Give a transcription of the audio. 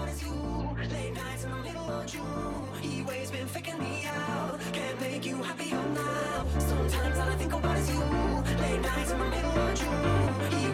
Sometimes all I think about is you. Late nights in the middle of June. He waves been faking me out. Can't make you happier now. Sometimes all I think about is you. Late nights in the middle of June. He